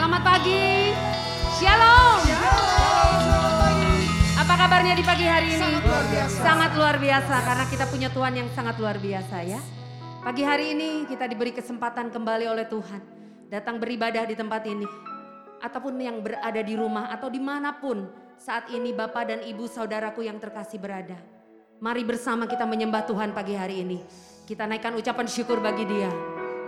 Selamat pagi. Shalom. Apa kabarnya di pagi hari ini? Sangat luar biasa. Sangat luar biasa karena kita punya Tuhan yang sangat luar biasa ya. Pagi hari ini kita diberi kesempatan kembali oleh Tuhan. Datang beribadah di tempat ini. Ataupun yang berada di rumah atau di mana pun saat ini Bapak dan Ibu saudaraku yang terkasih berada. Mari bersama kita menyembah Tuhan pagi hari ini. Kita naikkan ucapan syukur bagi dia.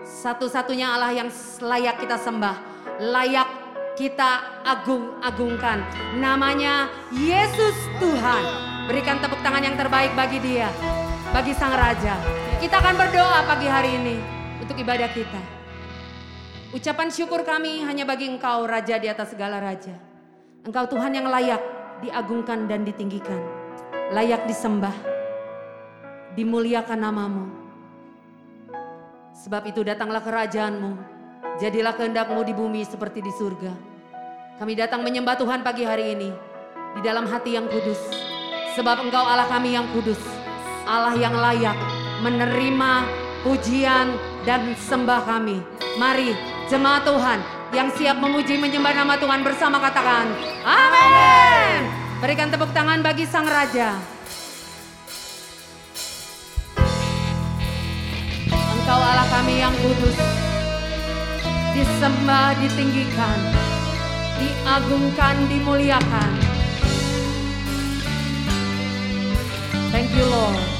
Satu-satunya Allah yang layak kita sembah. Layak kita agung-agungkan. Namanya Yesus Tuhan. Berikan tepuk tangan yang terbaik bagi dia. Bagi Sang Raja. Kita akan berdoa pagi hari ini untuk ibadah kita. Ucapan syukur kami hanya bagi Engkau Raja di atas segala Raja. Engkau Tuhan yang layak diagungkan dan ditinggikan. Layak disembah. Dimuliakan namamu. Sebab itu datanglah kerajaanmu. Jadilah kehendakmu di bumi seperti di surga. Kami datang menyembah Tuhan pagi hari ini. Di dalam hati yang kudus. Sebab engkau Allah kami yang kudus. Allah yang layak menerima pujian dan sembah kami. Mari jemaat Tuhan yang siap memuji menyembah nama Tuhan bersama katakan amin. Berikan tepuk tangan bagi Sang Raja. Engkau Allah kami yang kudus. Disembah, ditinggikan, diagungkan, dimuliakan. Thank you Lord.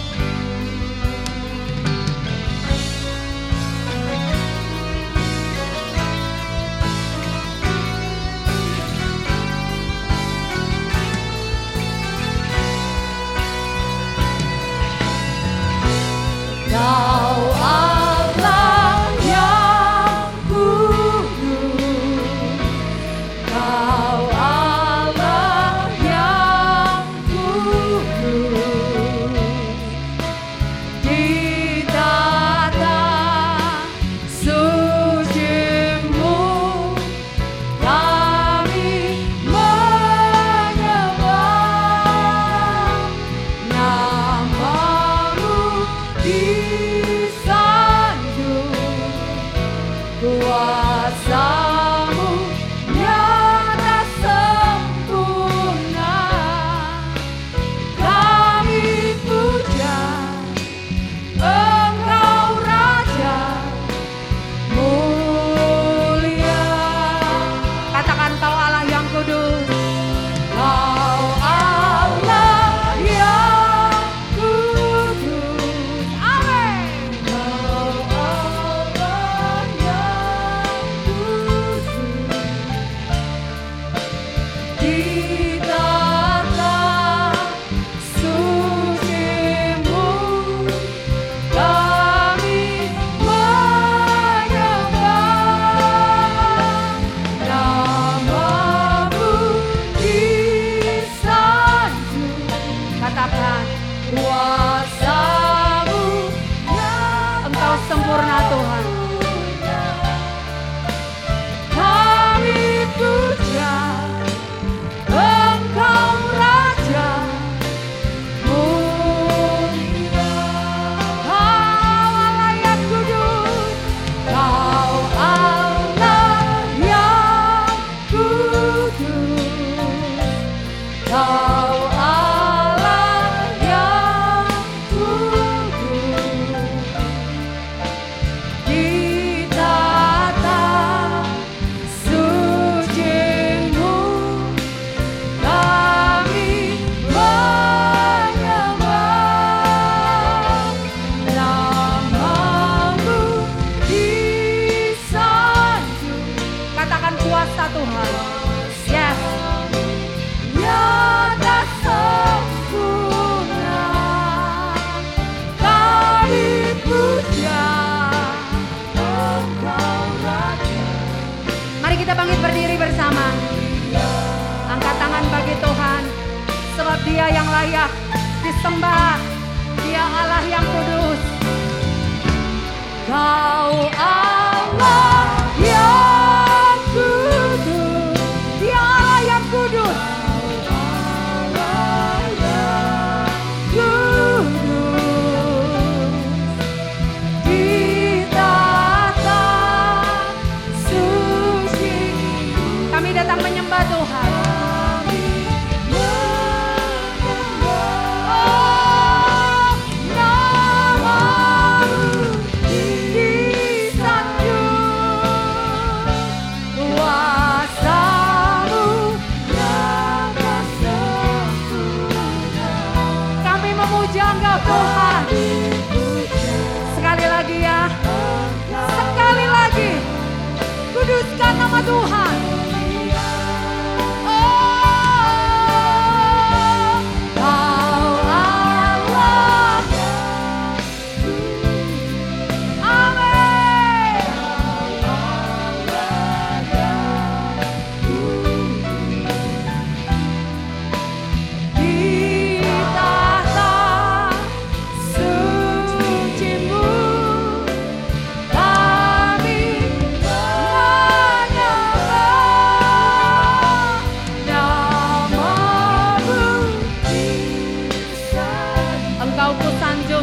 Layak disembah. Dia Allah yang kudus. Kau Allah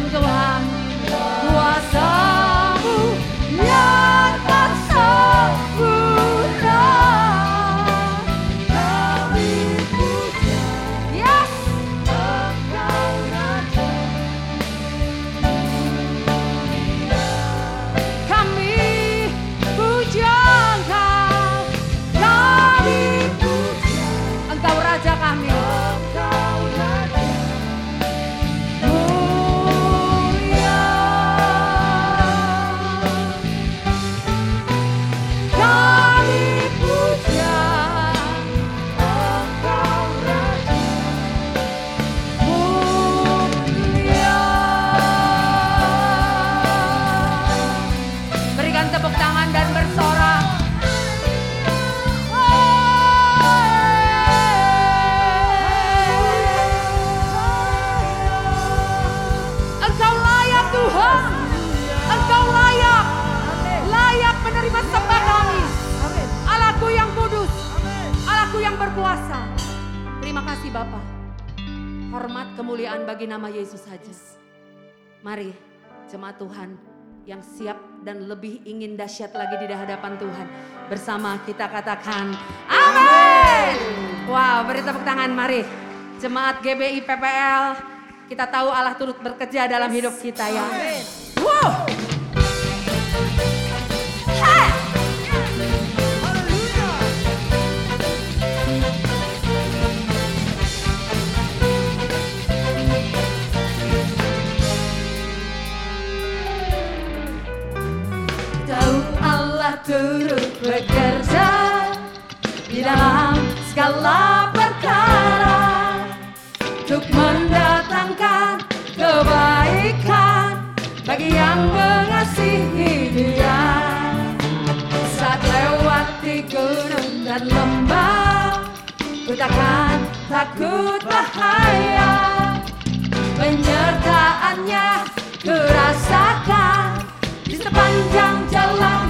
你走 Tuhan yang siap dan lebih ingin dahsyat lagi di hadapan Tuhan. Bersama kita katakan amin. Wow, beri tepuk tangan mari. Jemaat GBI PPL, kita tahu Allah turut bekerja dalam hidup kita ya. Wow. Turut bekerja di dalam segala perkara untuk mendatangkan kebaikan bagi yang mengasihi Dia. Saat lewati gunung dan lembah, ku takkan takut bahaya. Penyertaannya ku rasakan di sepanjang jalan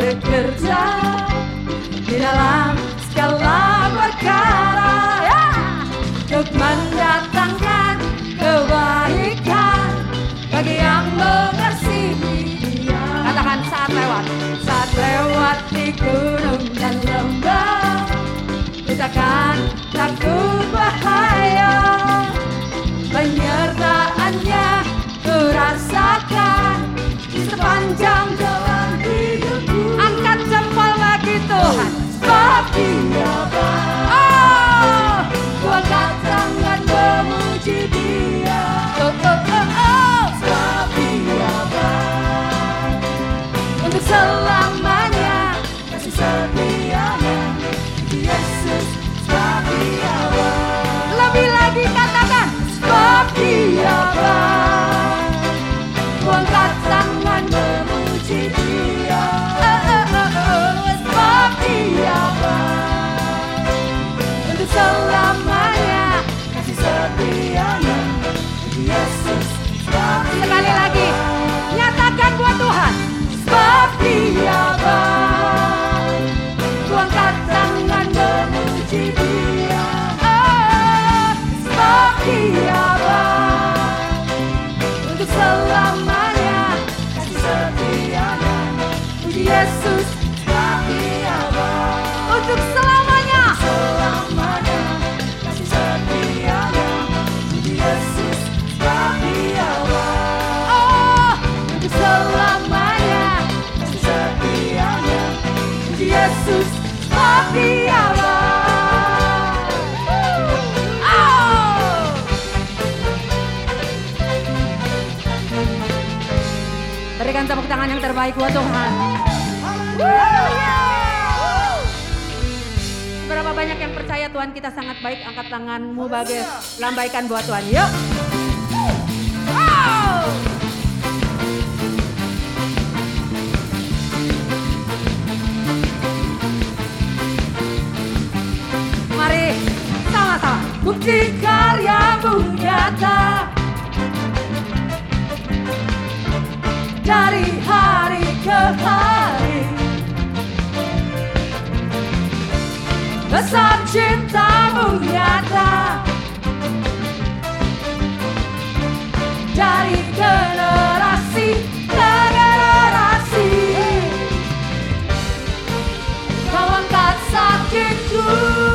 bekerja Di dalam segala perkara ya. Untuk mendatangkan kebaikan Bagi yang mengasihi dia Katakan saat lewat. Saat lewat di gunung dan lembah Kita kan takut bahaya. Penyertaannya ku rasakan sepanjang jalan Sebab tepuk tangan yang terbaik buat Tuhan. Berapa banyak yang percaya Tuhan kita sangat baik, angkat tanganmu bagi lambaikan buat Tuhan. Yuk. Mari sama-sama. Bukti karyamu nyata Dari hari ke hari. Besar cintamu nyata Dari generasi ke generasi. Kau angkat sakitku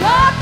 Sangat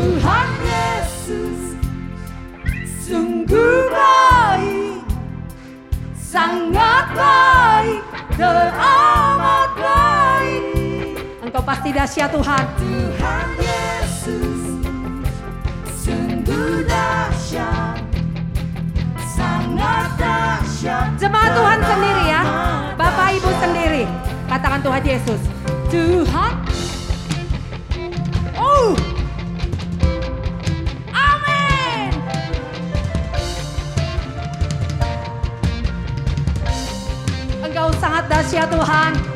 Tuhan Yesus sungguh baik, sangat baik, teramat baik. Engkau pasti dahsyat Tuhan. Tuhan Yesus sungguh dahsyat, sangat dahsyat. Jemaat Tuhan sendiri ya. Bapak Ibu sendiri. Katakan Tuhan Yesus. Tuhan dahsyat Tuhan. Tuhan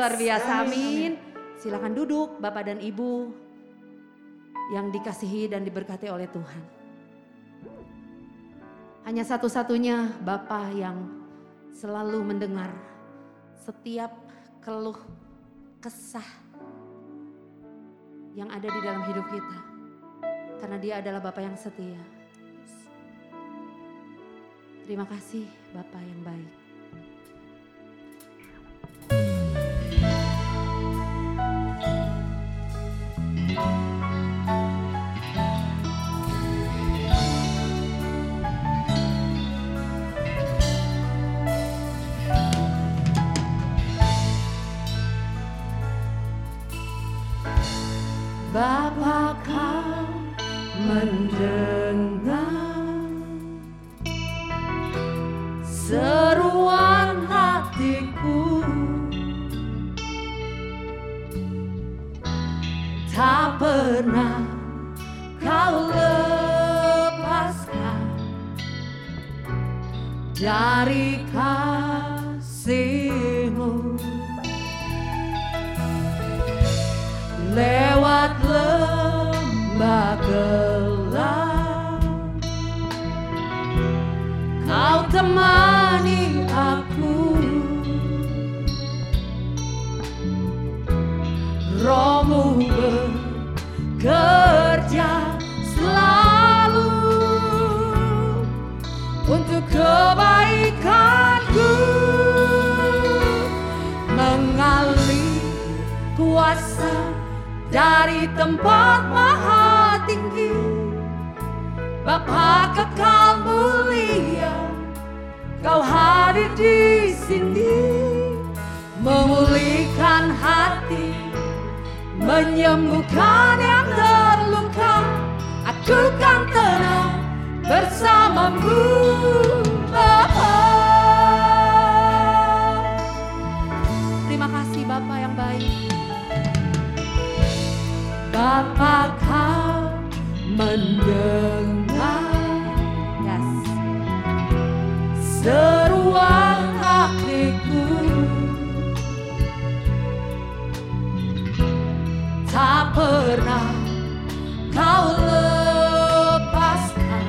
luar biasa. Amin. Silakan duduk Bapak dan Ibu yang dikasihi dan diberkati oleh Tuhan. Hanya satu-satunya Bapak yang selalu mendengar setiap keluh kesah yang ada di dalam hidup kita. Karena dia adalah Bapak yang setia. Terima kasih Bapak yang baik. Bapa kau mendengar seruan tak pernah kau lepaskan dari kasihmu. Lewat lembah dari tempat maha tinggi Bapa kekal mulia kau hadir di sini memulihkan hati menyembuhkan yang terluka aku kan tenang bersamamu Bapa kau mendengar? Yes. seruan hatiku. Tak pernah kau lepaskan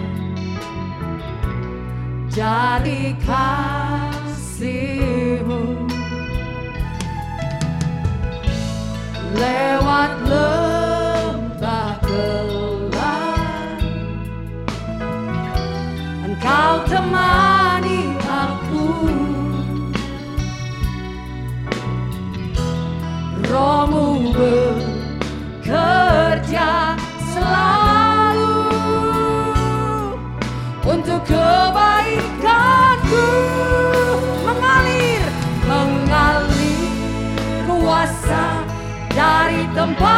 dari kasihmu. Lewat kebaikanku mengalir mengalir kuasa dari tempat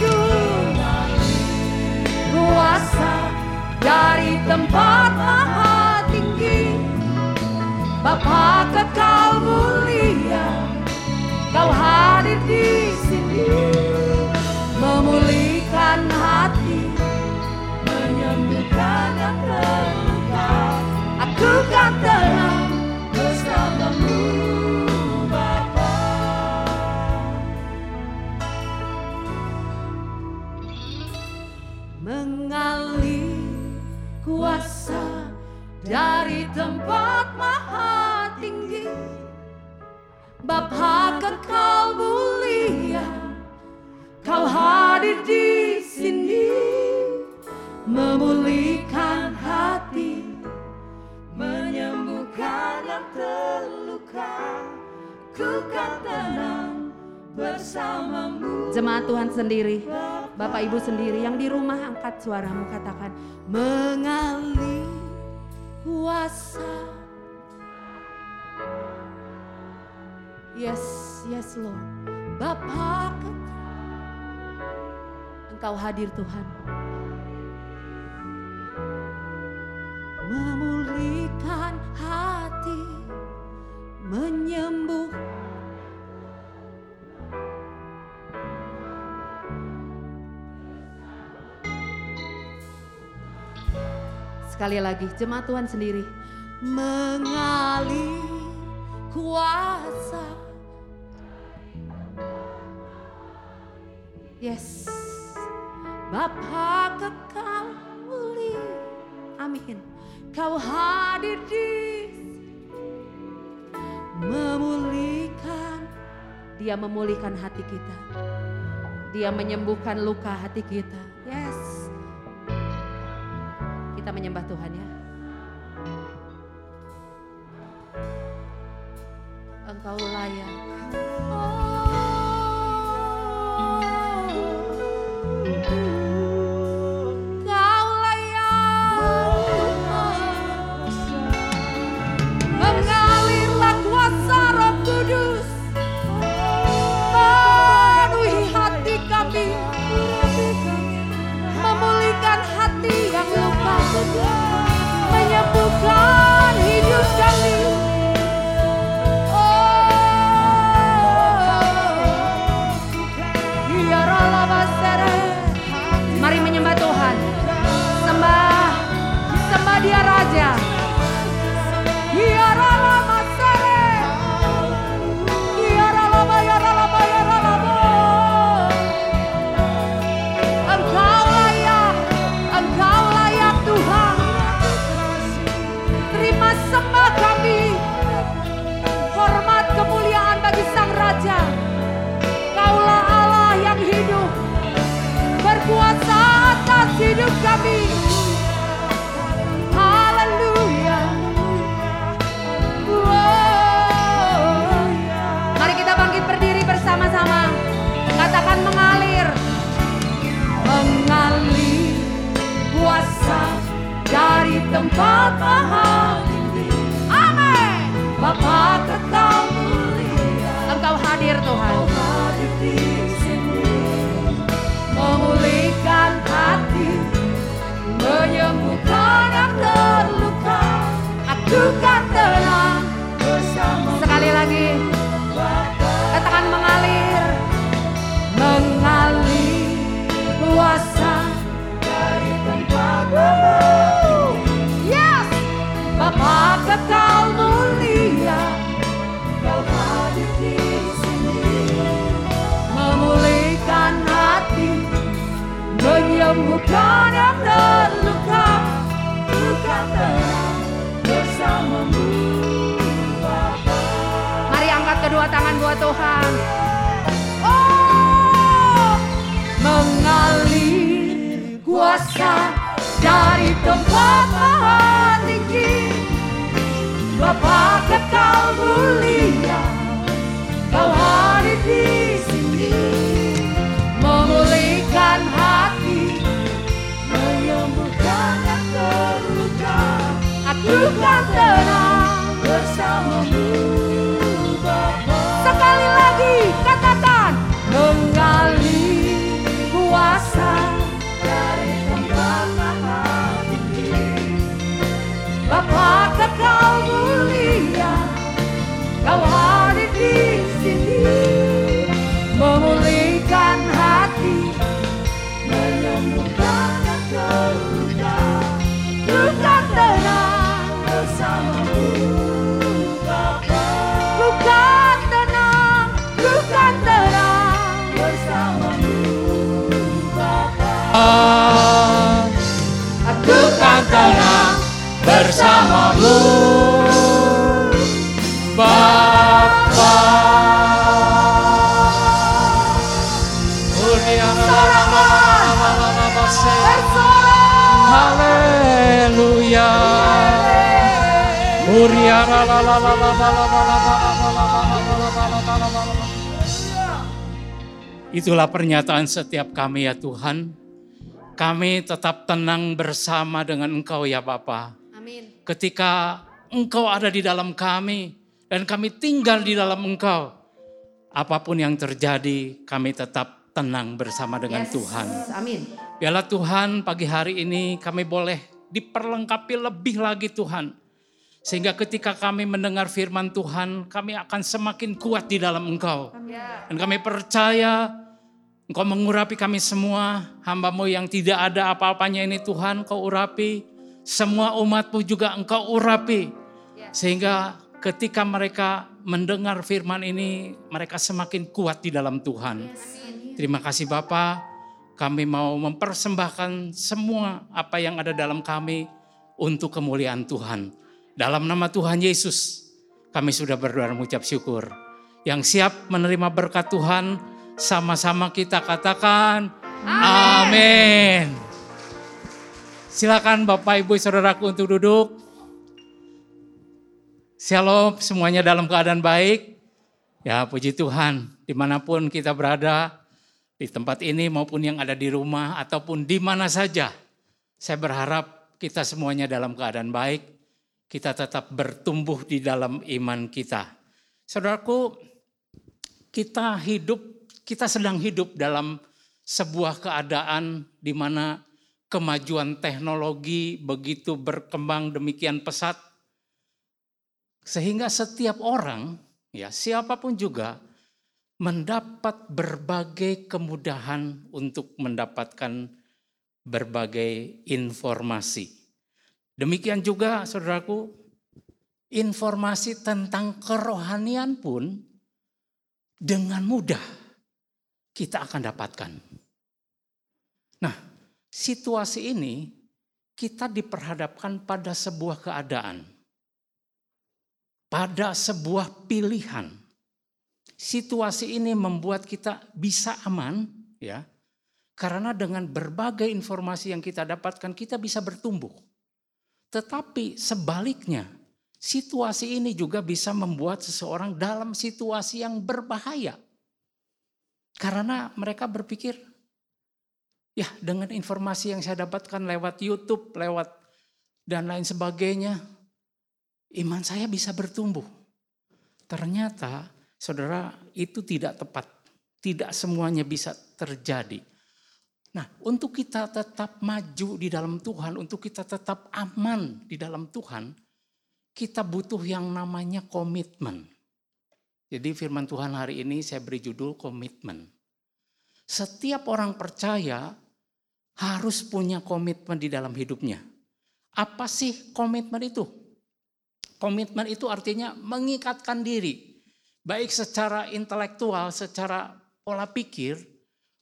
kudus dari tempat maha tinggi Bapa kekal mulia kau hadir di dari tempat maha tinggi Bapa kekal mulia kau hadir di sini memulihkan hati menyembuhkan yang terluka ku kan tenang bersamamu. Jemaat Tuhan sendiri Bapak Ibu sendiri yang di rumah angkat suaramu katakan mengalir kuasa Yes, yes Lord. Bapak Engkau hadir Tuhan. Memulihkan hati Menyembuh Sekali lagi, jemaat Tuhan sendiri. Mengalir kuasa. Yes. Bapa kekal mulia. Amin. Kau hadir di memulihkan. Dia memulihkan hati kita. Dia menyembuhkan luka hati kita. Kita menyembah Tuhan ya. Engkau layak. Tempat maha tinggi. Bapa kekal mulia, kau hadir di sini. Memulihkan hati, menyembuhkan yang terluka. Aku kan tenang bersamamu, Bapa. Sekali lagi bersamamu Bapa Haleluya Itulah pernyataan setiap kami ya Tuhan. Kami tetap tenang bersama dengan Engkau ya Bapa. Amin. Ketika Engkau ada di dalam kami dan kami tinggal di dalam Engkau. Apa pun yang terjadi, kami tetap tenang bersama dengan Yes. Tuhan. Amin. Biarlah Tuhan pagi hari ini kami boleh diperlengkapi lebih lagi Tuhan. Sehingga ketika kami mendengar firman Tuhan, kami akan semakin kuat di dalam Engkau. Dan kami percaya Engkau mengurapi kami semua, hambamu yang tidak ada apa-apanya ini Tuhan, Kau urapi. Semua umatmu juga engkau urapi. Sehingga ketika mereka mendengar firman ini, mereka semakin kuat di dalam Tuhan. Terima kasih Bapak, kami mau mempersembahkan semua apa yang ada dalam kami untuk kemuliaan Tuhan. Dalam nama Tuhan Yesus, kami sudah berdoa dan mengucap syukur. Yang siap menerima berkat Tuhan, sama-sama kita katakan, Amin. Silakan Bapak Ibu Saudaraku untuk duduk. Shalom semuanya dalam keadaan baik. Ya puji Tuhan di mana pun kita berada. Di tempat ini maupun yang ada di rumah ataupun di mana saja. Saya berharap kita semuanya dalam keadaan baik. Kita tetap bertumbuh di dalam iman kita. Saudaraku, kita hidup, kita sedang hidup dalam sebuah keadaan di mana kemajuan teknologi begitu berkembang demikian pesat sehingga setiap orang ya siapa pun juga mendapat berbagai kemudahan untuk mendapatkan berbagai informasi. Demikian juga saudaraku, informasi tentang kerohanian pun dengan mudah kita akan dapatkan. Nah, situasi ini kita diperhadapkan pada sebuah keadaan, pada sebuah pilihan. Situasi ini membuat kita bisa aman, ya, karena dengan berbagai informasi yang kita dapatkan, kita bisa bertumbuh. Tetapi sebaliknya, situasi ini juga bisa membuat seseorang dalam situasi yang berbahaya. Karena mereka berpikir, ya dengan informasi yang saya dapatkan lewat YouTube, lewat dan lain sebagainya, iman saya bisa bertumbuh. Ternyata saudara itu tidak tepat. Tidak semuanya bisa terjadi. Nah untuk kita tetap maju di dalam Tuhan, untuk kita tetap aman di dalam Tuhan, kita butuh yang namanya komitmen. Jadi firman Tuhan hari ini saya beri judul komitmen. Setiap orang percaya harus punya komitmen di dalam hidupnya. Apa sih komitmen itu? Komitmen itu artinya mengikatkan diri. Baik secara intelektual, secara pola pikir,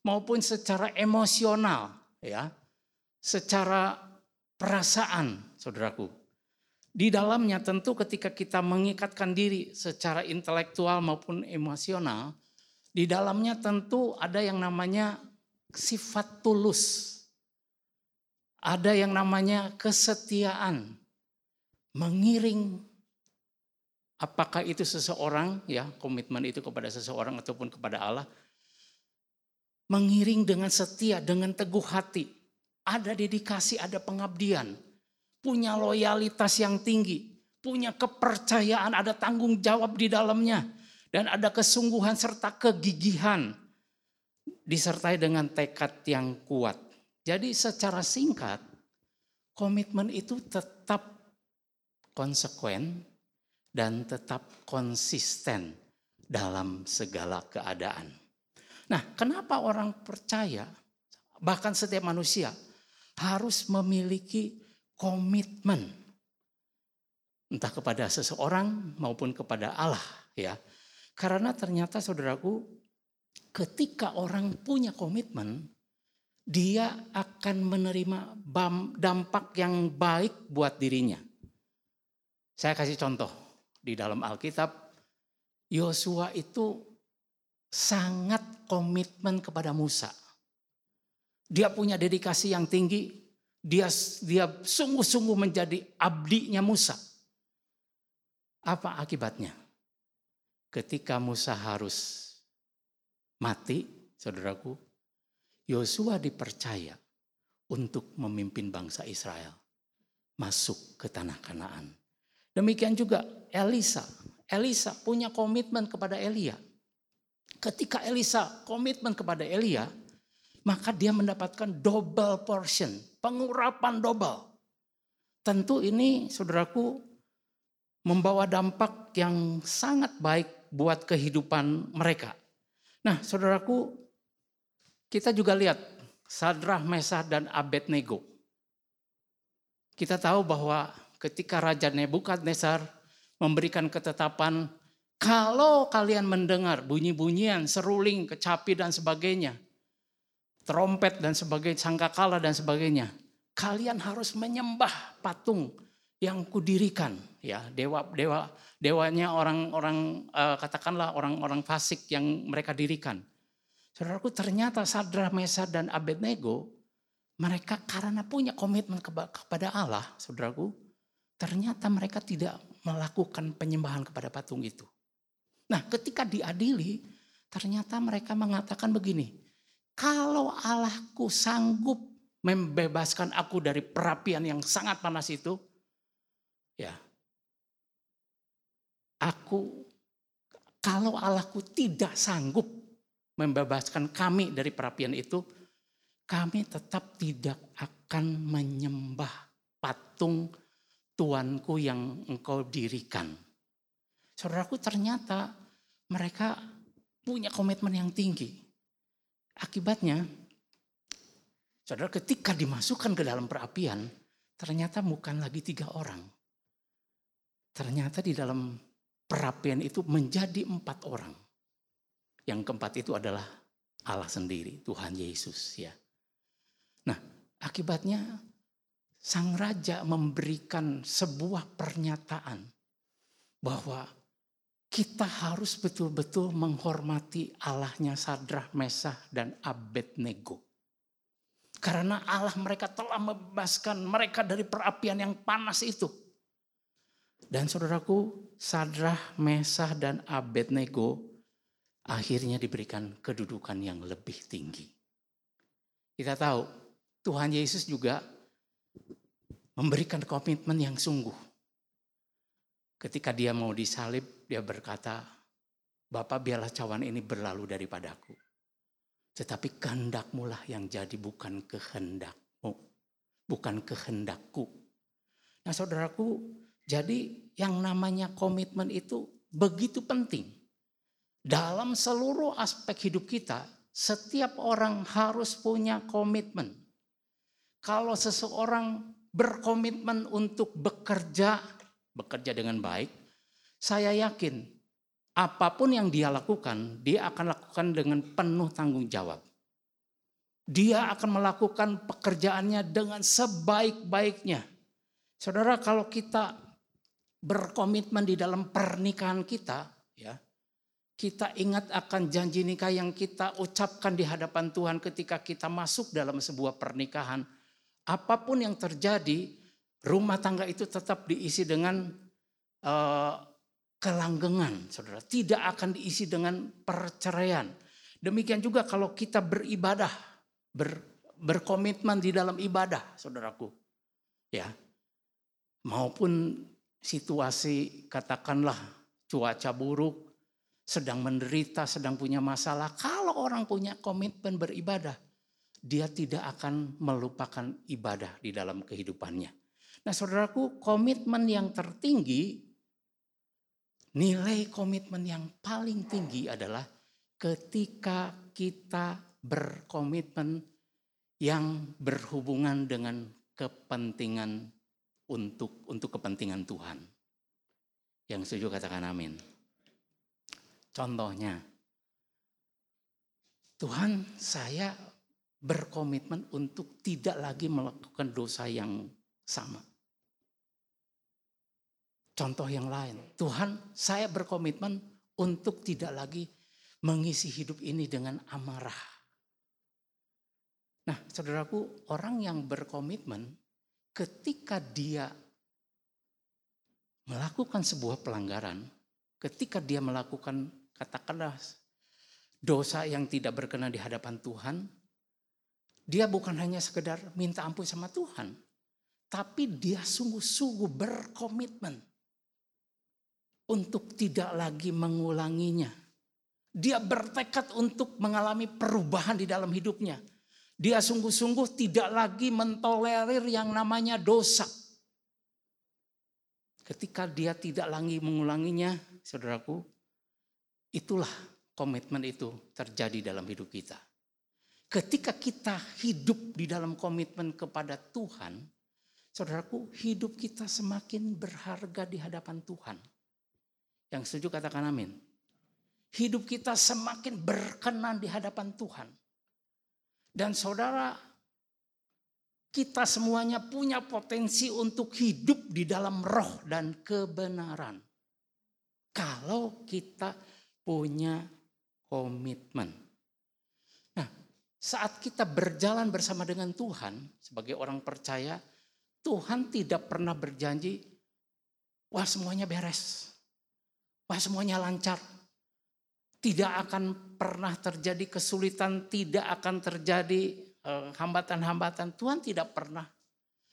maupun secara emosional. ya, Secara perasaan, saudaraku. Di dalamnya tentu ketika kita mengikatkan diri secara intelektual maupun emosional, di dalamnya tentu ada yang namanya sifat tulus. Ada yang namanya kesetiaan. Mengiring apakah itu seseorang ya, komitmen itu kepada seseorang ataupun kepada Allah. Mengiring dengan setia, dengan teguh hati. Ada dedikasi, ada pengabdian punya loyalitas yang tinggi, punya kepercayaan, ada tanggung jawab di dalamnya, dan ada kesungguhan serta kegigihan, disertai dengan tekad yang kuat. Jadi secara singkat, komitmen itu tetap konsekuen dan tetap konsisten dalam segala keadaan. Nah, kenapa orang percaya, bahkan setiap manusia, harus memiliki komitmen entah kepada seseorang maupun kepada Allah ya. Karena ternyata saudaraku ketika orang punya komitmen dia akan menerima dampak yang baik buat dirinya. Saya kasih contoh di dalam Alkitab Yosua itu sangat komitmen kepada Musa. Dia punya dedikasi yang tinggi dia dia sungguh-sungguh menjadi abdinya Musa. Apa akibatnya? Ketika Musa harus mati, saudaraku, Yosua dipercaya untuk memimpin bangsa Israel masuk ke tanah Kanaan. Demikian juga Elisa. Elisa punya komitmen kepada Elia. Ketika Elisa komitmen kepada Elia, maka dia mendapatkan double portion, pengurapan double. Tentu ini saudaraku membawa dampak yang sangat baik buat kehidupan mereka. Nah saudaraku kita juga lihat Sadrah, Mesah dan Abednego. Kita tahu bahwa ketika Raja Nebukadnezar memberikan ketetapan kalau kalian mendengar bunyi-bunyian, seruling, kecapi dan sebagainya, trompet dan sebagainya, sangkakala dan sebagainya, kalian harus menyembah patung yang kudirikan, ya dewa dewa dewanya orang-orang uh, katakanlah orang-orang fasik yang mereka dirikan. Saudaraku ternyata Sadra, Mesa dan Abednego mereka karena punya komitmen kepada Allah, saudaraku, ternyata mereka tidak melakukan penyembahan kepada patung itu. Nah, ketika diadili, ternyata mereka mengatakan begini, kalau Allahku sanggup membebaskan aku dari perapian yang sangat panas itu, ya, aku kalau Allahku tidak sanggup membebaskan kami dari perapian itu, kami tetap tidak akan menyembah patung Tuanku yang engkau dirikan. Saudaraku ternyata mereka punya komitmen yang tinggi. Akibatnya, saudara ketika dimasukkan ke dalam perapian, ternyata bukan lagi tiga orang. Ternyata di dalam perapian itu menjadi empat orang. Yang keempat itu adalah Allah sendiri, Tuhan Yesus ya. Nah, akibatnya sang raja memberikan sebuah pernyataan bahwa kita harus betul-betul menghormati Allahnya Sadrah, Mesah, dan Abednego. Karena Allah mereka telah membebaskan mereka dari perapian yang panas itu. Dan saudaraku, Sadrah, Mesah, dan Abednego akhirnya diberikan kedudukan yang lebih tinggi. Kita tahu Tuhan Yesus juga memberikan komitmen yang sungguh. Ketika dia mau disalib, dia berkata, Bapak biarlah cawan ini berlalu daripadaku. Tetapi kehendakmu lah yang jadi bukan kehendakmu. Bukan kehendakku. Nah saudaraku, jadi yang namanya komitmen itu begitu penting. Dalam seluruh aspek hidup kita, setiap orang harus punya komitmen. Kalau seseorang berkomitmen untuk bekerja, bekerja dengan baik, saya yakin apa pun yang dia lakukan, dia akan lakukan dengan penuh tanggung jawab. Dia akan melakukan pekerjaannya dengan sebaik-baiknya. Saudara, kalau kita berkomitmen di dalam pernikahan kita, ya, kita ingat akan janji nikah yang kita ucapkan di hadapan Tuhan ketika kita masuk dalam sebuah pernikahan apa pun yang terjadi, rumah tangga itu tetap diisi dengan uh, kelanggengan, saudara. Tidak akan diisi dengan perceraian. Demikian juga kalau kita beribadah, ber, berkomitmen di dalam ibadah, saudaraku. Ya, maupun situasi katakanlah cuaca buruk, sedang menderita, sedang punya masalah. Kalau orang punya komitmen beribadah, dia tidak akan melupakan ibadah di dalam kehidupannya. Nah saudaraku komitmen yang tertinggi, nilai komitmen yang paling tinggi adalah ketika kita berkomitmen yang berhubungan dengan kepentingan untuk untuk kepentingan Tuhan. Yang setuju katakan amin. Contohnya, Tuhan saya berkomitmen untuk tidak lagi melakukan dosa yang sama. Contoh yang lain, Tuhan saya berkomitmen untuk tidak lagi mengisi hidup ini dengan amarah. Nah saudaraku orang yang berkomitmen ketika dia melakukan sebuah pelanggaran, ketika dia melakukan katakanlah dosa yang tidak berkenan di hadapan Tuhan, dia bukan hanya sekedar minta ampun sama Tuhan. Tapi dia sungguh-sungguh berkomitmen. Untuk tidak lagi mengulanginya. Dia bertekad untuk mengalami perubahan di dalam hidupnya. Dia sungguh-sungguh tidak lagi mentolerir yang namanya dosa. Ketika dia tidak lagi mengulanginya, saudaraku, itulah komitmen itu terjadi dalam hidup kita. Ketika kita hidup di dalam komitmen kepada Tuhan, Saudaraku, hidup kita semakin berharga di hadapan Tuhan. Yang setuju katakan amin. Hidup kita semakin berkenan di hadapan Tuhan. Dan saudara, kita semuanya punya potensi untuk hidup di dalam roh dan kebenaran. Kalau kita punya komitmen. Nah, saat kita berjalan bersama dengan Tuhan sebagai orang percaya, Tuhan tidak pernah berjanji, wah semuanya beres. Wah semuanya lancar. Tidak akan pernah terjadi kesulitan, tidak akan terjadi eh, hambatan-hambatan. Tuhan tidak pernah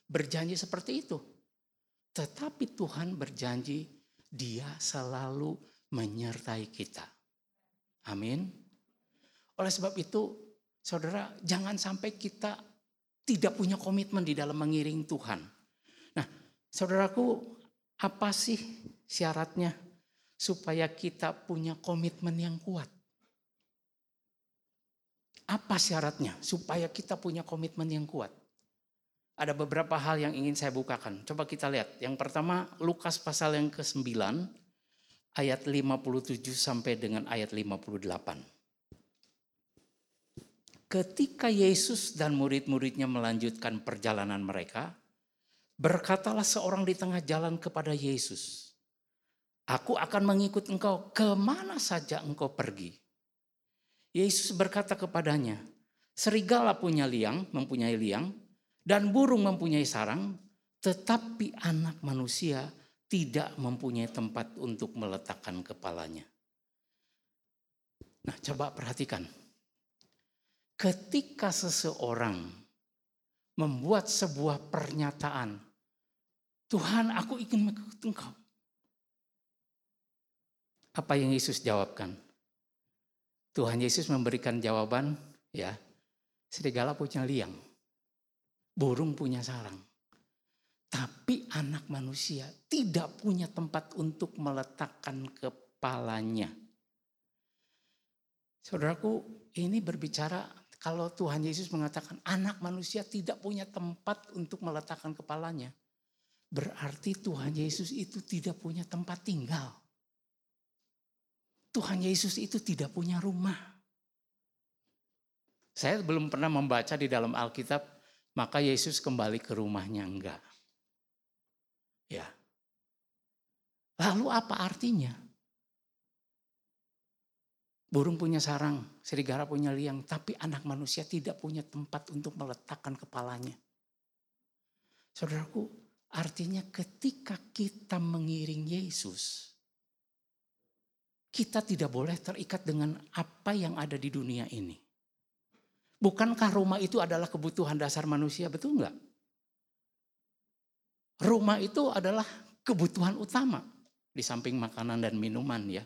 berjanji seperti itu. Tetapi Tuhan berjanji dia selalu menyertai kita. Amin. Oleh sebab itu, saudara, jangan sampai kita tidak punya komitmen di dalam mengiring Tuhan. Nah, saudaraku, apa sih syaratnya supaya kita punya komitmen yang kuat? Apa syaratnya supaya kita punya komitmen yang kuat? Ada beberapa hal yang ingin saya bukakan. Coba kita lihat. Yang pertama, Lukas pasal yang ke-9 ayat 57 sampai dengan ayat 58. Ketika Yesus dan murid-muridnya melanjutkan perjalanan mereka, berkatalah seorang di tengah jalan kepada Yesus, Aku akan mengikut engkau ke mana saja engkau pergi. Yesus berkata kepadanya, Serigala punya liang, mempunyai liang, dan burung mempunyai sarang, tetapi anak manusia tidak mempunyai tempat untuk meletakkan kepalanya. Nah, coba perhatikan ketika seseorang membuat sebuah pernyataan, Tuhan aku ingin mengikut engkau. Apa yang Yesus jawabkan? Tuhan Yesus memberikan jawaban, ya, serigala punya liang, burung punya sarang. Tapi anak manusia tidak punya tempat untuk meletakkan kepalanya. Saudaraku, ini berbicara kalau Tuhan Yesus mengatakan anak manusia tidak punya tempat untuk meletakkan kepalanya. Berarti Tuhan Yesus itu tidak punya tempat tinggal. Tuhan Yesus itu tidak punya rumah. Saya belum pernah membaca di dalam Alkitab, maka Yesus kembali ke rumahnya enggak. Ya. Lalu apa artinya? Burung punya sarang, serigala punya liang, tapi anak manusia tidak punya tempat untuk meletakkan kepalanya. Saudaraku, artinya ketika kita mengiring Yesus, kita tidak boleh terikat dengan apa yang ada di dunia ini. Bukankah rumah itu adalah kebutuhan dasar manusia, betul enggak? Rumah itu adalah kebutuhan utama di samping makanan dan minuman ya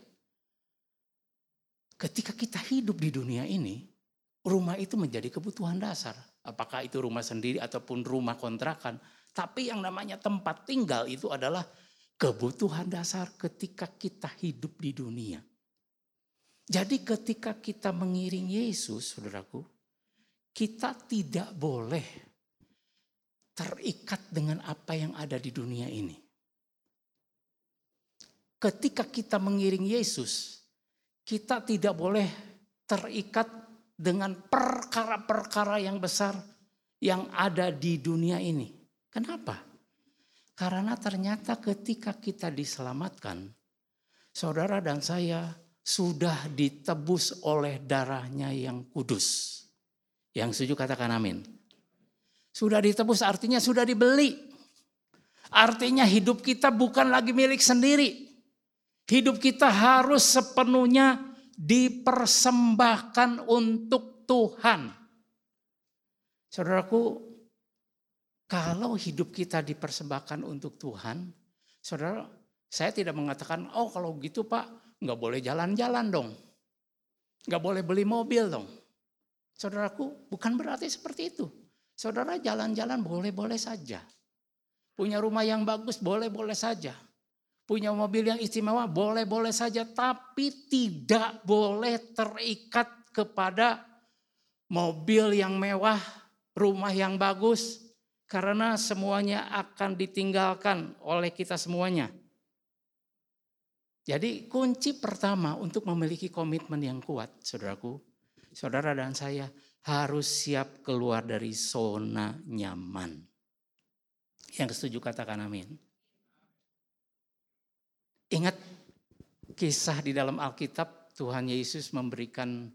ketika kita hidup di dunia ini, rumah itu menjadi kebutuhan dasar. Apakah itu rumah sendiri ataupun rumah kontrakan. Tapi yang namanya tempat tinggal itu adalah kebutuhan dasar ketika kita hidup di dunia. Jadi ketika kita mengiring Yesus, saudaraku, kita tidak boleh terikat dengan apa yang ada di dunia ini. Ketika kita mengiring Yesus, kita tidak boleh terikat dengan perkara-perkara yang besar yang ada di dunia ini. Kenapa? Karena ternyata ketika kita diselamatkan, saudara dan saya sudah ditebus oleh darahnya yang kudus. Yang setuju katakan amin. Sudah ditebus artinya sudah dibeli. Artinya hidup kita bukan lagi milik sendiri. Hidup kita harus sepenuhnya dipersembahkan untuk Tuhan. Saudaraku, kalau hidup kita dipersembahkan untuk Tuhan, saudara, saya tidak mengatakan, oh kalau gitu pak, nggak boleh jalan-jalan dong. Nggak boleh beli mobil dong. Saudaraku, bukan berarti seperti itu. Saudara jalan-jalan boleh-boleh saja. Punya rumah yang bagus boleh-boleh saja punya mobil yang istimewa boleh-boleh saja tapi tidak boleh terikat kepada mobil yang mewah, rumah yang bagus, Karena semuanya akan ditinggalkan oleh kita semuanya. Jadi kunci pertama untuk memiliki komitmen yang kuat, saudaraku, saudara dan saya harus siap keluar dari zona nyaman. Yang setuju katakan amin. Ingat kisah di dalam Alkitab Tuhan Yesus memberikan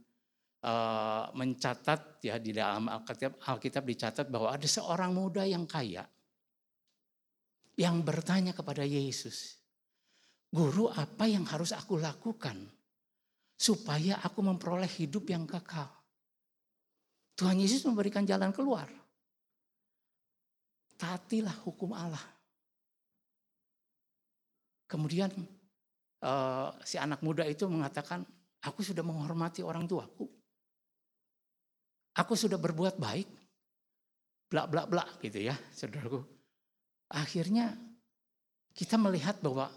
uh, mencatat ya di dalam Alkitab, Alkitab dicatat bahwa ada seorang muda yang kaya yang bertanya kepada Yesus, "Guru, apa yang harus aku lakukan supaya aku memperoleh hidup yang kekal?" Tuhan Yesus memberikan jalan keluar. Taatilah hukum Allah. Kemudian uh, si anak muda itu mengatakan, aku sudah menghormati orang tuaku. Aku sudah berbuat baik. Bla bla bla gitu ya, saudaraku. Akhirnya kita melihat bahwa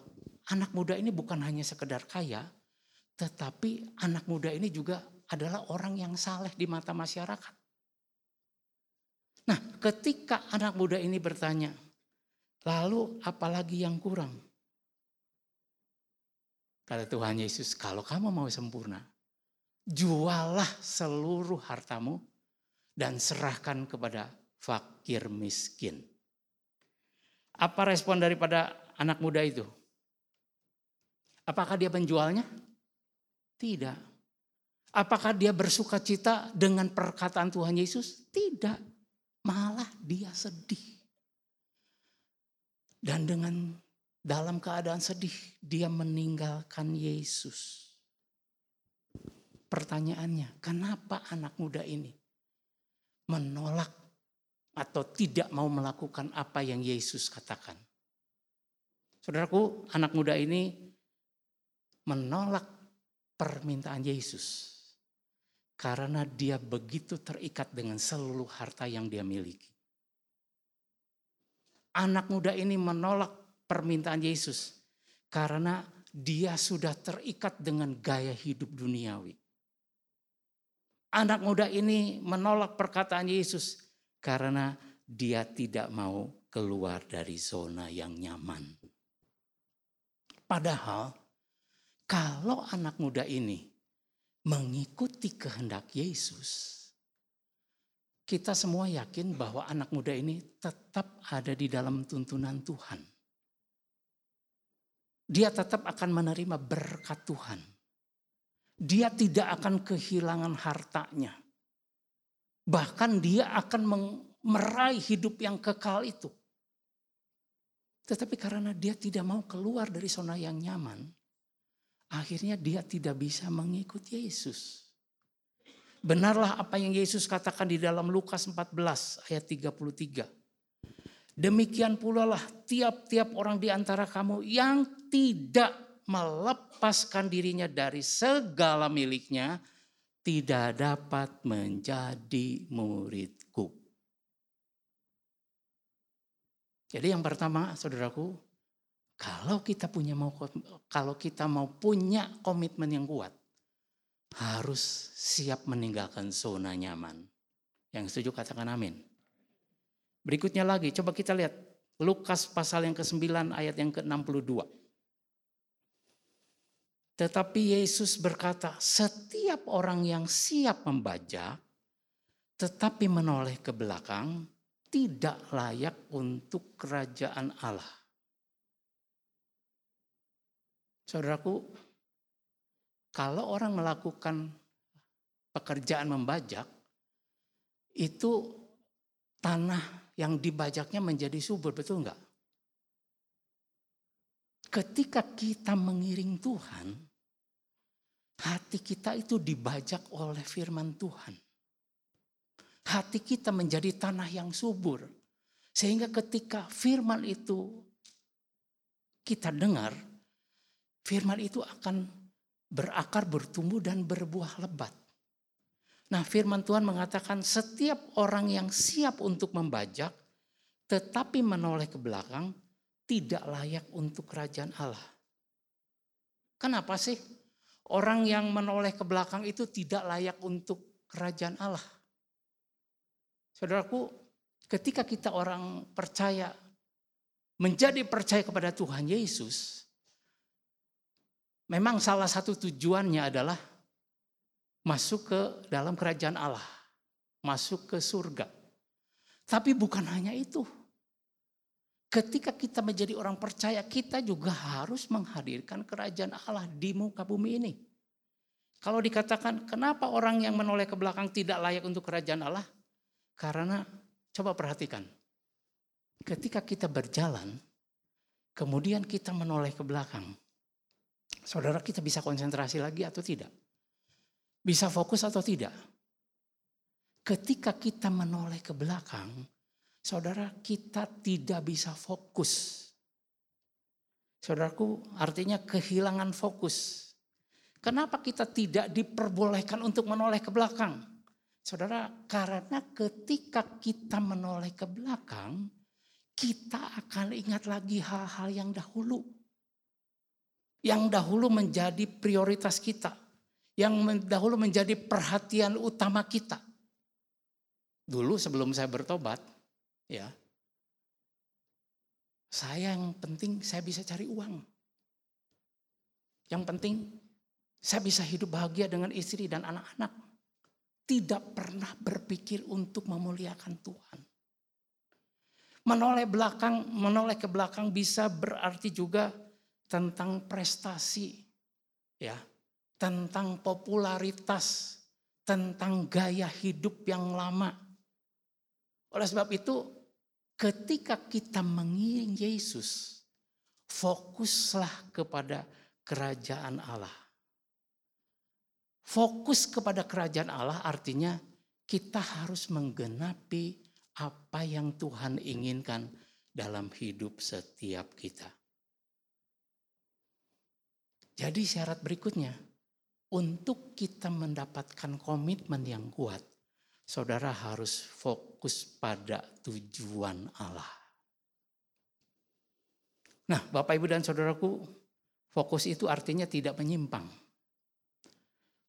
anak muda ini bukan hanya sekedar kaya, tetapi anak muda ini juga adalah orang yang saleh di mata masyarakat. Nah, ketika anak muda ini bertanya, lalu apalagi yang kurang? Kata Tuhan Yesus, kalau kamu mau sempurna, jualah seluruh hartamu dan serahkan kepada fakir miskin. Apa respon daripada anak muda itu? Apakah dia menjualnya? Tidak. Apakah dia bersuka cita dengan perkataan Tuhan Yesus? Tidak. Malah dia sedih. Dan dengan dalam keadaan sedih, dia meninggalkan Yesus. Pertanyaannya, kenapa anak muda ini menolak atau tidak mau melakukan apa yang Yesus katakan? Saudaraku, anak muda ini menolak permintaan Yesus karena dia begitu terikat dengan seluruh harta yang dia miliki. Anak muda ini menolak permintaan Yesus karena dia sudah terikat dengan gaya hidup duniawi. Anak muda ini menolak perkataan Yesus karena dia tidak mau keluar dari zona yang nyaman. Padahal kalau anak muda ini mengikuti kehendak Yesus, kita semua yakin bahwa anak muda ini tetap ada di dalam tuntunan Tuhan dia tetap akan menerima berkat Tuhan. Dia tidak akan kehilangan hartanya. Bahkan dia akan meraih hidup yang kekal itu. Tetapi karena dia tidak mau keluar dari zona yang nyaman, akhirnya dia tidak bisa mengikuti Yesus. Benarlah apa yang Yesus katakan di dalam Lukas 14 ayat 33. Demikian pula lah tiap-tiap orang di antara kamu yang tidak melepaskan dirinya dari segala miliknya, tidak dapat menjadi muridku. Jadi yang pertama, saudaraku, kalau kita punya mau kalau kita mau punya komitmen yang kuat, harus siap meninggalkan zona nyaman. Yang setuju katakan amin. Berikutnya lagi, coba kita lihat Lukas pasal yang ke-9 ayat yang ke-62. Tetapi Yesus berkata, setiap orang yang siap membajak, tetapi menoleh ke belakang, tidak layak untuk kerajaan Allah. Saudaraku, kalau orang melakukan pekerjaan membajak, itu tanah yang dibajaknya menjadi subur, betul enggak? Ketika kita mengiring Tuhan, hati kita itu dibajak oleh firman Tuhan. Hati kita menjadi tanah yang subur. Sehingga ketika firman itu kita dengar, firman itu akan berakar, bertumbuh dan berbuah lebat. Nah firman Tuhan mengatakan setiap orang yang siap untuk membajak tetapi menoleh ke belakang tidak layak untuk kerajaan Allah. Kenapa sih orang yang menoleh ke belakang itu tidak layak untuk kerajaan Allah? Saudaraku, ketika kita orang percaya menjadi percaya kepada Tuhan Yesus, memang salah satu tujuannya adalah masuk ke dalam kerajaan Allah, masuk ke surga. Tapi bukan hanya itu. Ketika kita menjadi orang percaya, kita juga harus menghadirkan kerajaan Allah di muka bumi ini. Kalau dikatakan, kenapa orang yang menoleh ke belakang tidak layak untuk kerajaan Allah? Karena, coba perhatikan. Ketika kita berjalan, kemudian kita menoleh ke belakang. Saudara kita bisa konsentrasi lagi atau tidak? Bisa fokus atau tidak? Ketika kita menoleh ke belakang, saudara kita tidak bisa fokus. Saudaraku, artinya kehilangan fokus. Kenapa kita tidak diperbolehkan untuk menoleh ke belakang? Saudara, karena ketika kita menoleh ke belakang, kita akan ingat lagi hal-hal yang dahulu. Yang dahulu menjadi prioritas kita. Yang dahulu menjadi perhatian utama kita. Dulu sebelum saya bertobat, ya. Saya yang penting saya bisa cari uang. Yang penting saya bisa hidup bahagia dengan istri dan anak-anak. Tidak pernah berpikir untuk memuliakan Tuhan. Menoleh belakang, menoleh ke belakang bisa berarti juga tentang prestasi, ya, tentang popularitas, tentang gaya hidup yang lama. Oleh sebab itu, ketika kita mengiring Yesus, fokuslah kepada kerajaan Allah. Fokus kepada kerajaan Allah artinya kita harus menggenapi apa yang Tuhan inginkan dalam hidup setiap kita. Jadi syarat berikutnya, untuk kita mendapatkan komitmen yang kuat, saudara harus fokus pada tujuan Allah. Nah, Bapak, Ibu, dan saudaraku, fokus itu artinya tidak menyimpang.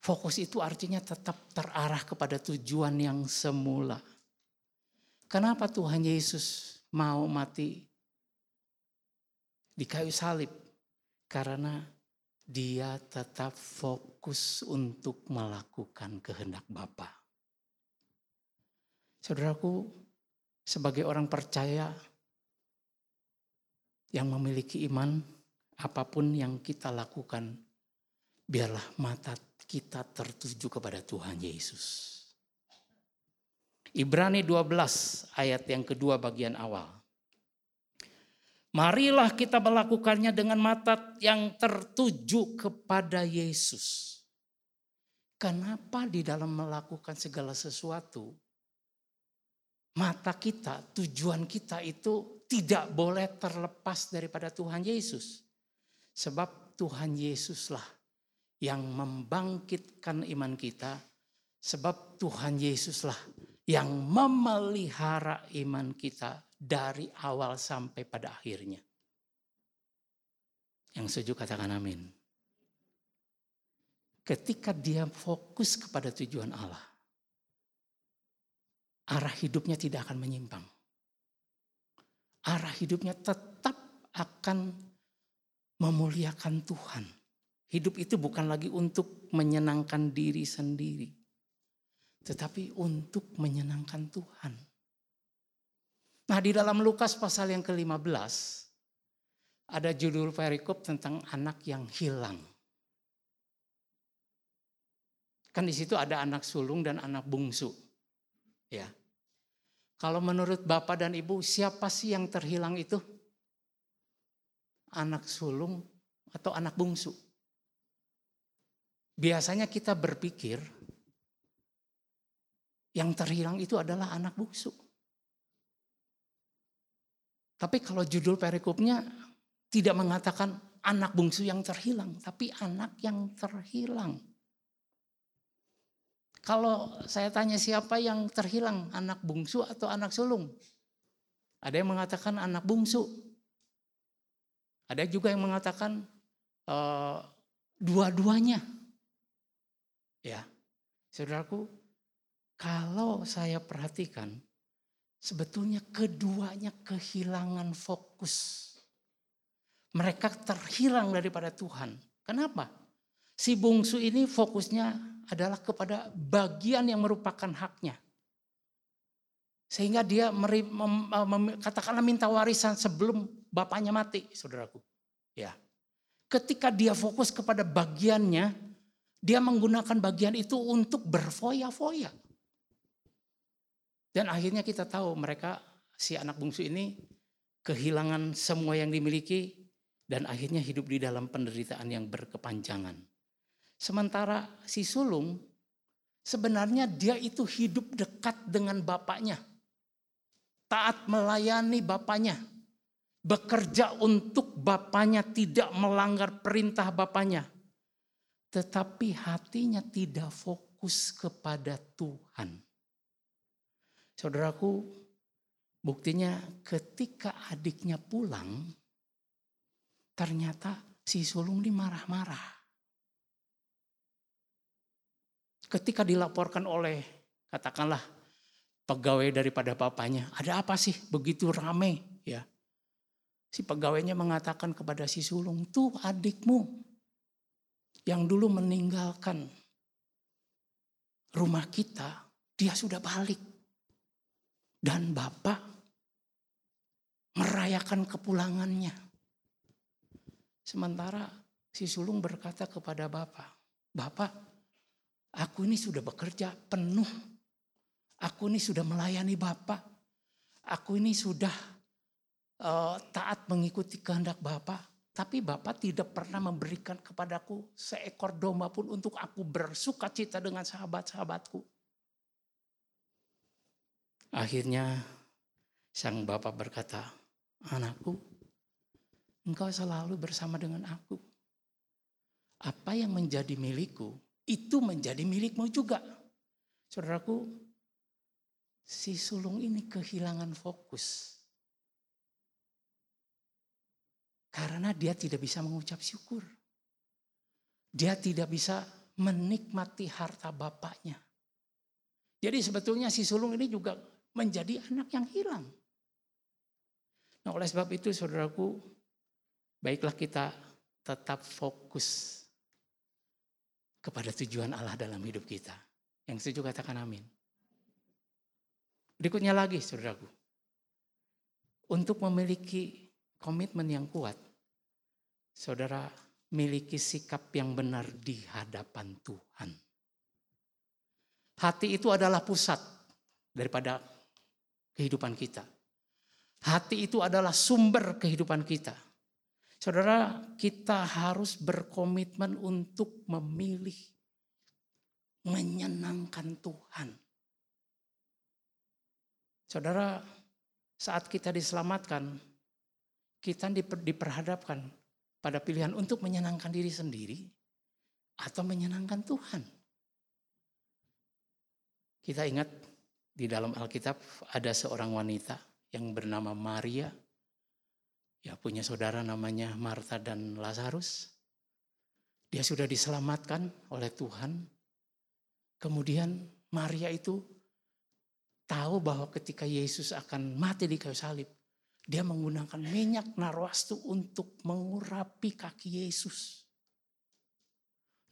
Fokus itu artinya tetap terarah kepada tujuan yang semula. Kenapa Tuhan Yesus mau mati di kayu salib? Karena dia tetap fokus untuk melakukan kehendak Bapa. Saudaraku, sebagai orang percaya yang memiliki iman, apa pun yang kita lakukan, biarlah mata kita tertuju kepada Tuhan Yesus. Ibrani 12 ayat yang kedua bagian awal. Marilah kita melakukannya dengan mata yang tertuju kepada Yesus. Kenapa di dalam melakukan segala sesuatu mata kita, tujuan kita itu tidak boleh terlepas daripada Tuhan Yesus. Sebab Tuhan Yesuslah yang membangkitkan iman kita. Sebab Tuhan Yesuslah yang memelihara iman kita dari awal sampai pada akhirnya. Yang setuju katakan amin. Ketika dia fokus kepada tujuan Allah, arah hidupnya tidak akan menyimpang. Arah hidupnya tetap akan memuliakan Tuhan. Hidup itu bukan lagi untuk menyenangkan diri sendiri. Tetapi untuk menyenangkan Tuhan. Nah di dalam Lukas pasal yang ke-15 ada judul perikop tentang anak yang hilang. Kan di situ ada anak sulung dan anak bungsu. Ya. Kalau menurut Bapak dan Ibu, siapa sih yang terhilang itu? Anak sulung atau anak bungsu? Biasanya kita berpikir yang terhilang itu adalah anak bungsu. Tapi kalau judul perikopnya tidak mengatakan anak bungsu yang terhilang, tapi anak yang terhilang. Kalau saya tanya siapa yang terhilang, anak bungsu atau anak sulung? Ada yang mengatakan anak bungsu. Ada juga yang mengatakan uh, dua-duanya. Ya, saudaraku, kalau saya perhatikan, sebetulnya keduanya kehilangan fokus. Mereka terhilang daripada Tuhan. Kenapa? Si bungsu ini fokusnya adalah kepada bagian yang merupakan haknya. Sehingga dia mem, katakanlah minta warisan sebelum bapaknya mati, saudaraku. Ya. Ketika dia fokus kepada bagiannya, dia menggunakan bagian itu untuk berfoya-foya. Dan akhirnya kita tahu mereka si anak bungsu ini kehilangan semua yang dimiliki dan akhirnya hidup di dalam penderitaan yang berkepanjangan. Sementara si sulung sebenarnya dia itu hidup dekat dengan bapaknya. Taat melayani bapaknya. Bekerja untuk bapaknya tidak melanggar perintah bapaknya. Tetapi hatinya tidak fokus kepada Tuhan. Saudaraku, buktinya ketika adiknya pulang, Ternyata si sulung ini Ketika dilaporkan oleh katakanlah pegawai daripada bapaknya, ada apa sih begitu rame ya? Si pegawainya mengatakan kepada si sulung, tuh adikmu yang dulu meninggalkan rumah kita, dia sudah balik. Dan bapak merayakan kepulangannya. Sementara si sulung berkata kepada bapak, Bapak, aku ini sudah bekerja penuh. Aku ini sudah melayani bapak. Aku ini sudah uh, taat mengikuti kehendak bapak. Tapi bapak tidak pernah memberikan kepadaku seekor domba pun untuk aku bersuka cita dengan sahabat-sahabatku. Akhirnya sang bapak berkata, anakku engkau selalu bersama dengan aku. Apa yang menjadi milikku, itu menjadi milikmu juga. Saudaraku, si sulung ini kehilangan fokus. Karena dia tidak bisa mengucap syukur. Dia tidak bisa menikmati harta bapaknya. Jadi sebetulnya si sulung ini juga menjadi anak yang hilang. Nah oleh sebab itu saudaraku, Baiklah kita tetap fokus kepada tujuan Allah dalam hidup kita. Yang setuju katakan amin. Berikutnya lagi saudaraku. Untuk memiliki komitmen yang kuat, saudara miliki sikap yang benar di hadapan Tuhan. Hati itu adalah pusat daripada kehidupan kita. Hati itu adalah sumber kehidupan kita. Saudara, kita harus berkomitmen untuk memilih menyenangkan Tuhan. Saudara, saat kita diselamatkan, kita diperhadapkan pada pilihan untuk menyenangkan diri sendiri atau menyenangkan Tuhan. Kita ingat di dalam Alkitab ada seorang wanita yang bernama Maria ya punya saudara namanya Marta dan Lazarus. Dia sudah diselamatkan oleh Tuhan. Kemudian Maria itu tahu bahwa ketika Yesus akan mati di kayu salib, dia menggunakan minyak narwastu untuk mengurapi kaki Yesus.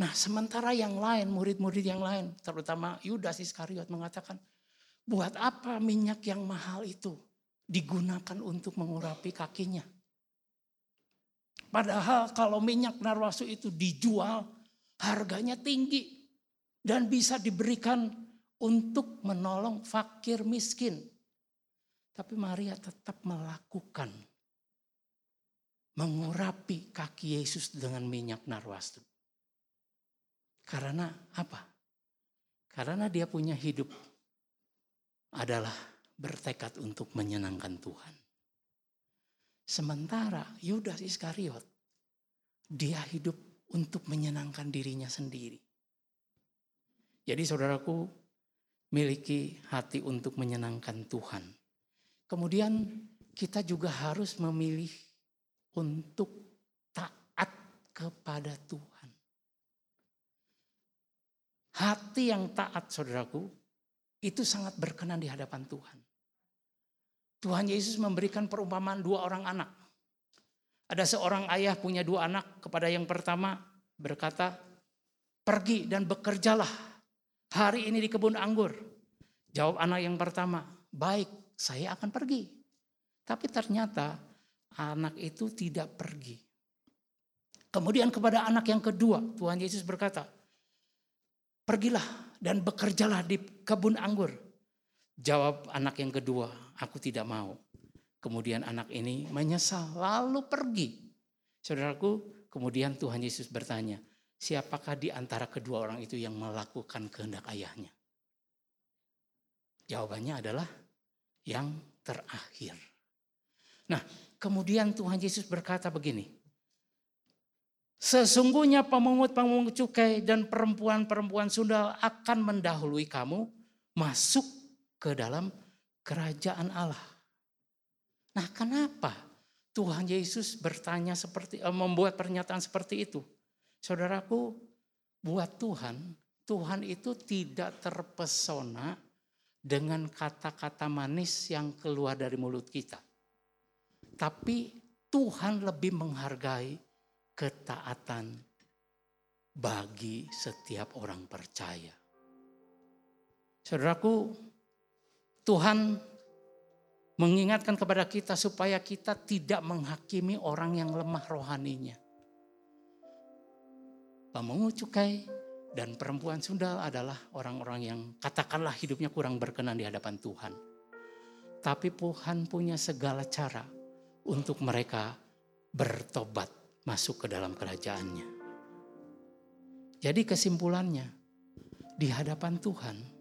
Nah, sementara yang lain, murid-murid yang lain, terutama Yudas Iskariot mengatakan, buat apa minyak yang mahal itu digunakan untuk mengurapi kakinya? Padahal kalau minyak narwastu itu dijual harganya tinggi dan bisa diberikan untuk menolong fakir miskin. Tapi Maria tetap melakukan mengurapi kaki Yesus dengan minyak narwastu. Karena apa? Karena dia punya hidup adalah bertekad untuk menyenangkan Tuhan. Sementara Yudas Iskariot, dia hidup untuk menyenangkan dirinya sendiri. Jadi saudaraku, miliki hati untuk menyenangkan Tuhan. Kemudian kita juga harus memilih untuk taat kepada Tuhan. Hati yang taat saudaraku, itu sangat berkenan di hadapan Tuhan. Tuhan Yesus memberikan perumpamaan dua orang anak. Ada seorang ayah punya dua anak, kepada yang pertama berkata, "Pergi dan bekerjalah hari ini di kebun anggur." Jawab anak yang pertama, "Baik, saya akan pergi." Tapi ternyata anak itu tidak pergi. Kemudian kepada anak yang kedua, Tuhan Yesus berkata, "Pergilah dan bekerjalah di kebun anggur." Jawab anak yang kedua, "Aku tidak mau." Kemudian anak ini menyesal lalu pergi. Saudaraku, kemudian Tuhan Yesus bertanya, siapakah di antara kedua orang itu yang melakukan kehendak ayahnya? Jawabannya adalah yang terakhir. Nah, kemudian Tuhan Yesus berkata begini. Sesungguhnya pemungut-pemungut cukai dan perempuan-perempuan sundal akan mendahului kamu masuk ke dalam kerajaan Allah. Nah, kenapa Tuhan Yesus bertanya seperti eh, membuat pernyataan seperti itu? Saudaraku, buat Tuhan, Tuhan itu tidak terpesona dengan kata-kata manis yang keluar dari mulut kita. Tapi Tuhan lebih menghargai ketaatan bagi setiap orang percaya. Saudaraku, Tuhan mengingatkan kepada kita supaya kita tidak menghakimi orang yang lemah rohaninya. Pemungut cukai dan perempuan sundal adalah orang-orang yang katakanlah hidupnya kurang berkenan di hadapan Tuhan. Tapi Tuhan punya segala cara untuk mereka bertobat masuk ke dalam kerajaannya. Jadi kesimpulannya, di hadapan Tuhan,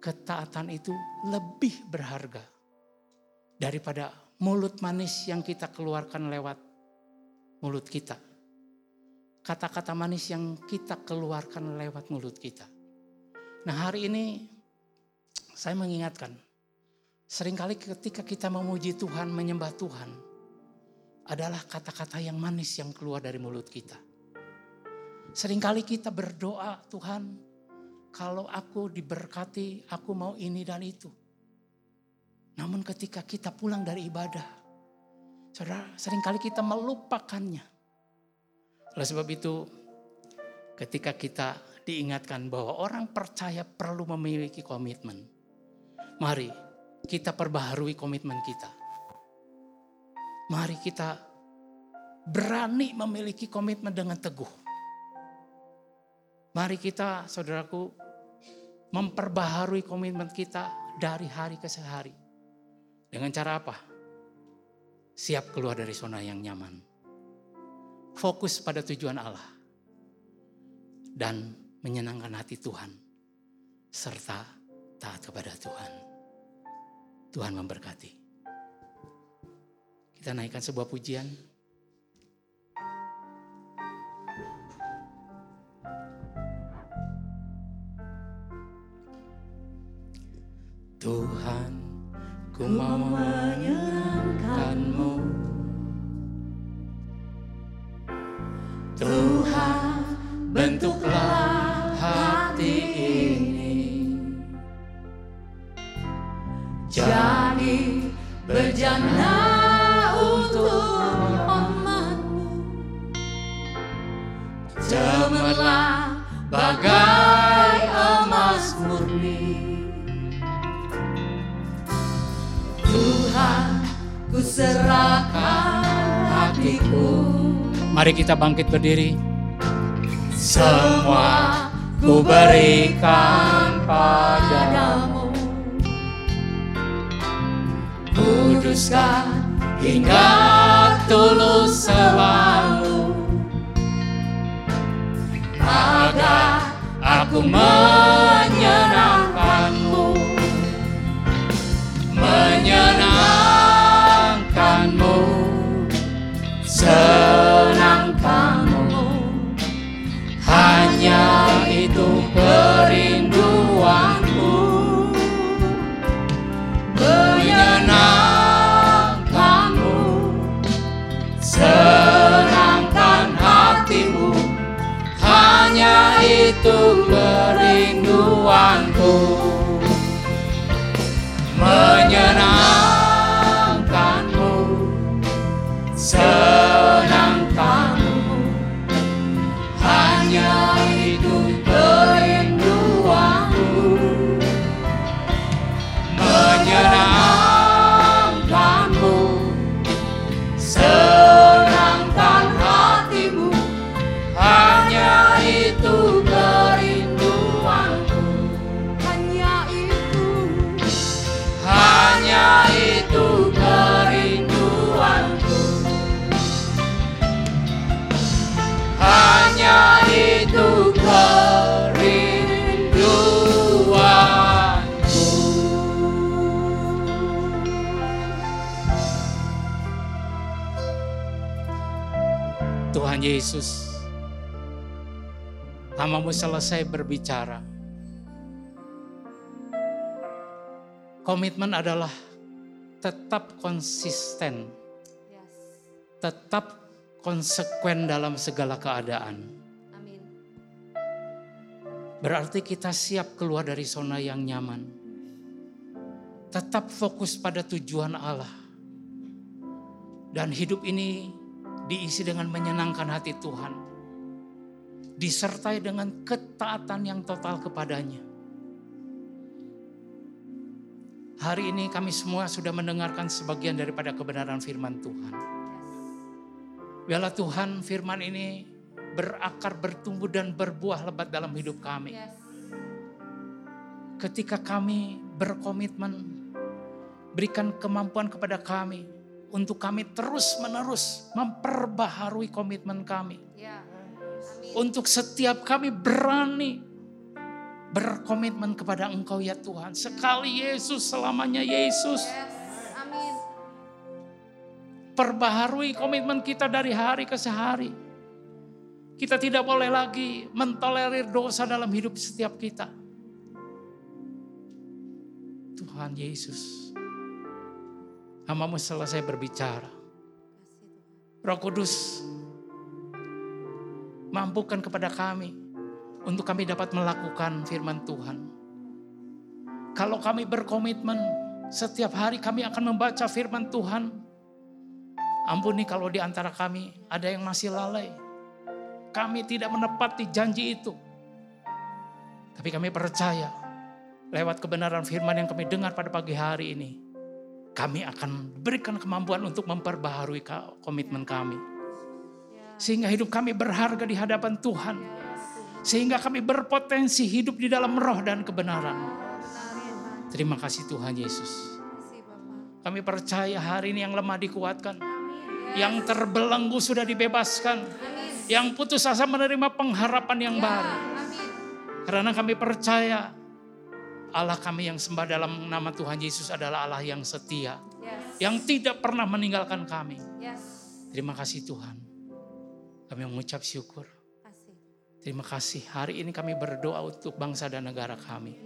ketaatan itu lebih berharga daripada mulut manis yang kita keluarkan lewat mulut kita. Kata-kata manis yang kita keluarkan lewat mulut kita. Nah hari ini saya mengingatkan, sering kali ketika kita memuji Tuhan, menyembah Tuhan, adalah kata-kata yang manis yang keluar dari mulut kita. Seringkali kita berdoa, Tuhan, kalau aku diberkati, aku mau ini dan itu. Namun ketika kita pulang dari ibadah, saudara sering kali kita melupakannya. Oleh sebab itu ketika kita diingatkan bahwa orang percaya perlu memiliki komitmen. Mari kita perbaharui komitmen kita. Mari kita berani memiliki komitmen dengan teguh. Mari kita saudaraku memperbaharui komitmen kita dari hari ke hari. Dengan cara apa? Siap keluar dari zona yang nyaman. Fokus pada tujuan Allah. Dan menyenangkan hati Tuhan. Serta taat kepada Tuhan. Tuhan memberkati. Kita naikkan sebuah pujian. Tuhan Ku mau menyenangkanmu Tuhan bentuklah hati ini. Jadi berjana Mari kita bangkit berdiri. Semua ku berikan padamu. Kuduskan hingga tulus selalu. Agar aku menyenangkanmu menyenangkanmu itu kerinduanku Tuhan Yesus, hamamu selesai berbicara. Komitmen adalah tetap konsisten, tetap konsekuen dalam segala keadaan. Amin. Berarti kita siap keluar dari zona yang nyaman. Tetap fokus pada tujuan Allah. Dan hidup ini diisi dengan menyenangkan hati Tuhan. Disertai dengan ketaatan yang total kepadanya. Hari ini kami semua sudah mendengarkan sebagian daripada kebenaran firman Tuhan. Biarlah Tuhan firman ini berakar, bertumbuh dan berbuah lebat dalam hidup kami. Ketika kami berkomitmen, berikan kemampuan kepada kami untuk kami terus-menerus memperbaharui komitmen kami. Ya. Amin. Untuk setiap kami berani berkomitmen kepada Engkau ya Tuhan. Sekali Yesus, selamanya Yesus. Yes. Amin. Perbaharui komitmen kita dari hari ke sehari. Kita tidak boleh lagi mentolerir dosa dalam hidup setiap kita. Tuhan Yesus, hamamu selesai berbicara. Roh Kudus, mampukan kepada kami untuk kami dapat melakukan firman Tuhan. Kalau kami berkomitmen, setiap hari kami akan membaca firman Tuhan. Ampuni kalau di antara kami ada yang masih lalai. Kami tidak menepati janji itu. Tapi kami percaya lewat kebenaran firman yang kami dengar pada pagi hari ini. Kami akan berikan kemampuan untuk memperbaharui komitmen kami. Sehingga hidup kami berharga di hadapan Tuhan. Sehingga kami berpotensi hidup di dalam roh dan kebenaran. Terima kasih Tuhan Yesus. Kami percaya hari ini yang lemah dikuatkan. Yang terbelenggu sudah dibebaskan. Yang putus asa menerima pengharapan yang baru. Karena kami percaya Allah kami yang sembah dalam nama Tuhan Yesus adalah Allah yang setia. Yes. Yang tidak pernah meninggalkan kami. Yes. Terima kasih Tuhan. Kami mengucap syukur. Kasih. Terima kasih. Hari ini kami berdoa untuk bangsa dan negara kami.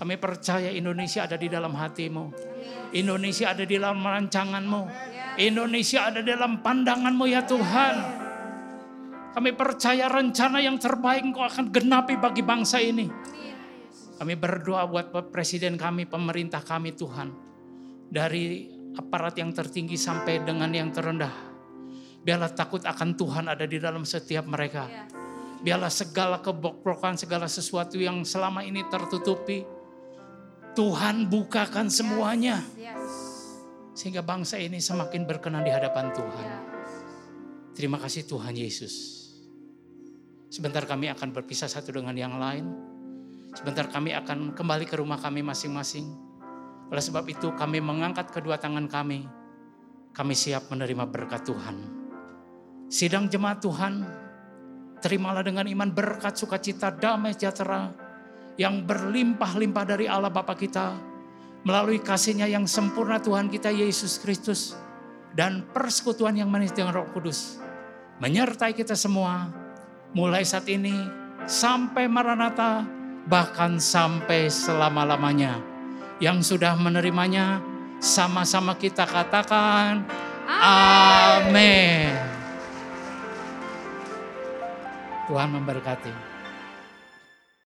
Kami percaya Indonesia ada di dalam hatimu. Indonesia ada di dalam rancanganmu. Indonesia ada dalam pandanganmu ya Tuhan. Kami percaya rencana yang terbaik Engkau akan genapi bagi bangsa ini. Kami berdoa buat presiden kami, pemerintah kami Tuhan. Dari aparat yang tertinggi sampai dengan yang terendah. Biarlah takut akan Tuhan ada di dalam setiap mereka. Biarlah segala kebokrokan, segala sesuatu yang selama ini tertutupi. Tuhan bukakan semuanya. Sehingga bangsa ini semakin berkenan di hadapan Tuhan. Terima kasih Tuhan Yesus. Sebentar kami akan berpisah satu dengan yang lain. Sebentar kami akan kembali ke rumah kami masing-masing. Oleh sebab itu kami mengangkat kedua tangan kami. Kami siap menerima berkat Tuhan. Sidang jemaat Tuhan, terimalah dengan iman berkat sukacita damai sejahtera yang berlimpah-limpah dari Allah Bapa kita melalui kasihnya yang sempurna Tuhan kita Yesus Kristus dan persekutuan yang manis dengan Roh Kudus menyertai kita semua mulai saat ini sampai Maranatha bahkan sampai selama-lamanya. Yang sudah menerimanya sama-sama kita katakan amin. Tuhan memberkati